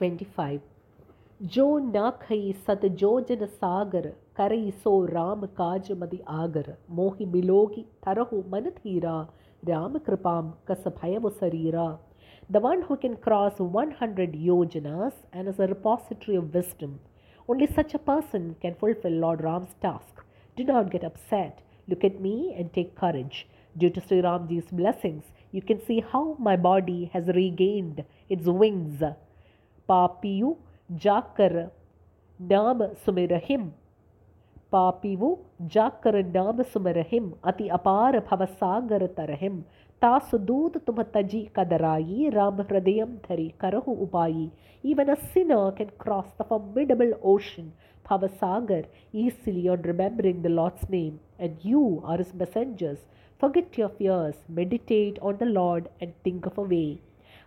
25 जो ना खई सत जोजन सागर करई सो राम काज मदि आगर मोहि मिलोगी तरहु मन थीरा राम कृपाम कस भयव सरीरा the one who can cross 100 yojanas and is a repository of wisdom. Only such a person can fulfill Lord Ram's task. Do not get upset. Look at me and take courage. Due to Sri Ramji's blessings, you can see how my body has regained its wings. ಪಾಪಿಯು ಜಾಕರ ನಾಮ ಸುಮಿರಹಿಂ ಪಾಪಿವು ಜಾಕರ ನಾಮ ಸುಮರಹಿಂ ಅತಿ ಅಪಾರ ಭವಸಾಗರ ತರಹಿಂ ತಾಸು ದೂತ ತುಮ ತಜಿ ಕದರಾಯಿ ರಾಮ ಹೃದಯಂ ಧರಿ ಕರಹು ಉಪಾಯಿ even a sinner can cross the formidable ocean ಭವಸಾಗರ್ easily on remembering the lord's name and you are his messengers forget your fears meditate on the lord and think of a way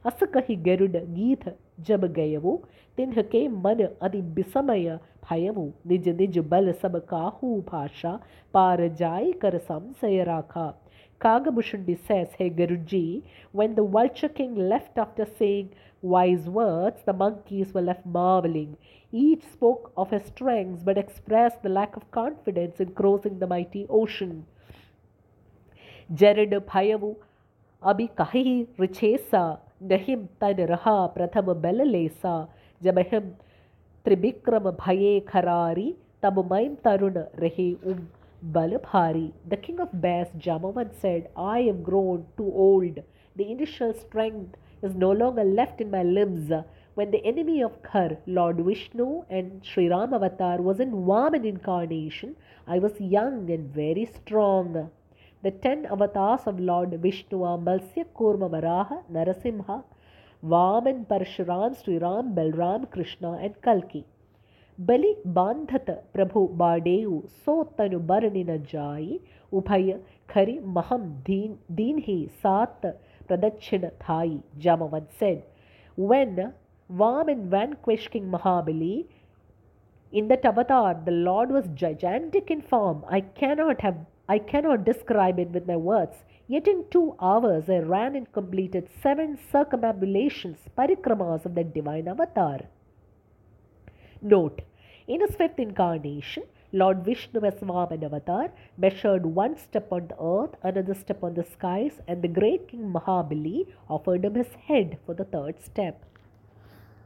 अस कही गरुड गीत जब गयवु तिन्ह के मन अति विसमय भयवु निज निज बल सब काहू भाषा पार जाय कर संशय राखा Kagabushundi says, Hey Guruji, when the vulture king left after saying wise words, the monkeys were left marveling. Each spoke of his strengths but expressed the lack of confidence in crossing the mighty ocean. Jared Bhayavu Abi Kahi Richesa Nahim Tan Raha Pratham Belalesa Jabahim Tribikram Bhaye Kharari Tabu Maim Tarun Rehi Um Balabhari, the king of bears, Jamavan said, I am grown too old. The initial strength is no longer left in my limbs. When the enemy of Khar, Lord Vishnu and Sri Ram Avatar was in Vaman incarnation, I was young and very strong. The ten avatars of Lord Vishnu are Malsya Kurma Varaha, Narasimha, Vaman, Parshuram, Sri Ram, Balram, Krishna and Kalki. बलि बांधत प्रभु बाडेऊ सो तनु बरनिन जाई उभय खरि महम दीन दीन ही सात प्रदक्षिण Thai Jamavan said when Vaman vanquished King Mahabali in that avatar the Lord was gigantic in form I cannot have I cannot describe it with my words Yet in two hours I ran and completed seven circumambulations, parikramas of that divine avatar. Note, in his fifth incarnation, Lord Vishnu as Vaman avatar measured one step on the earth, another step on the skies, and the great King Mahabali offered him his head for the third step.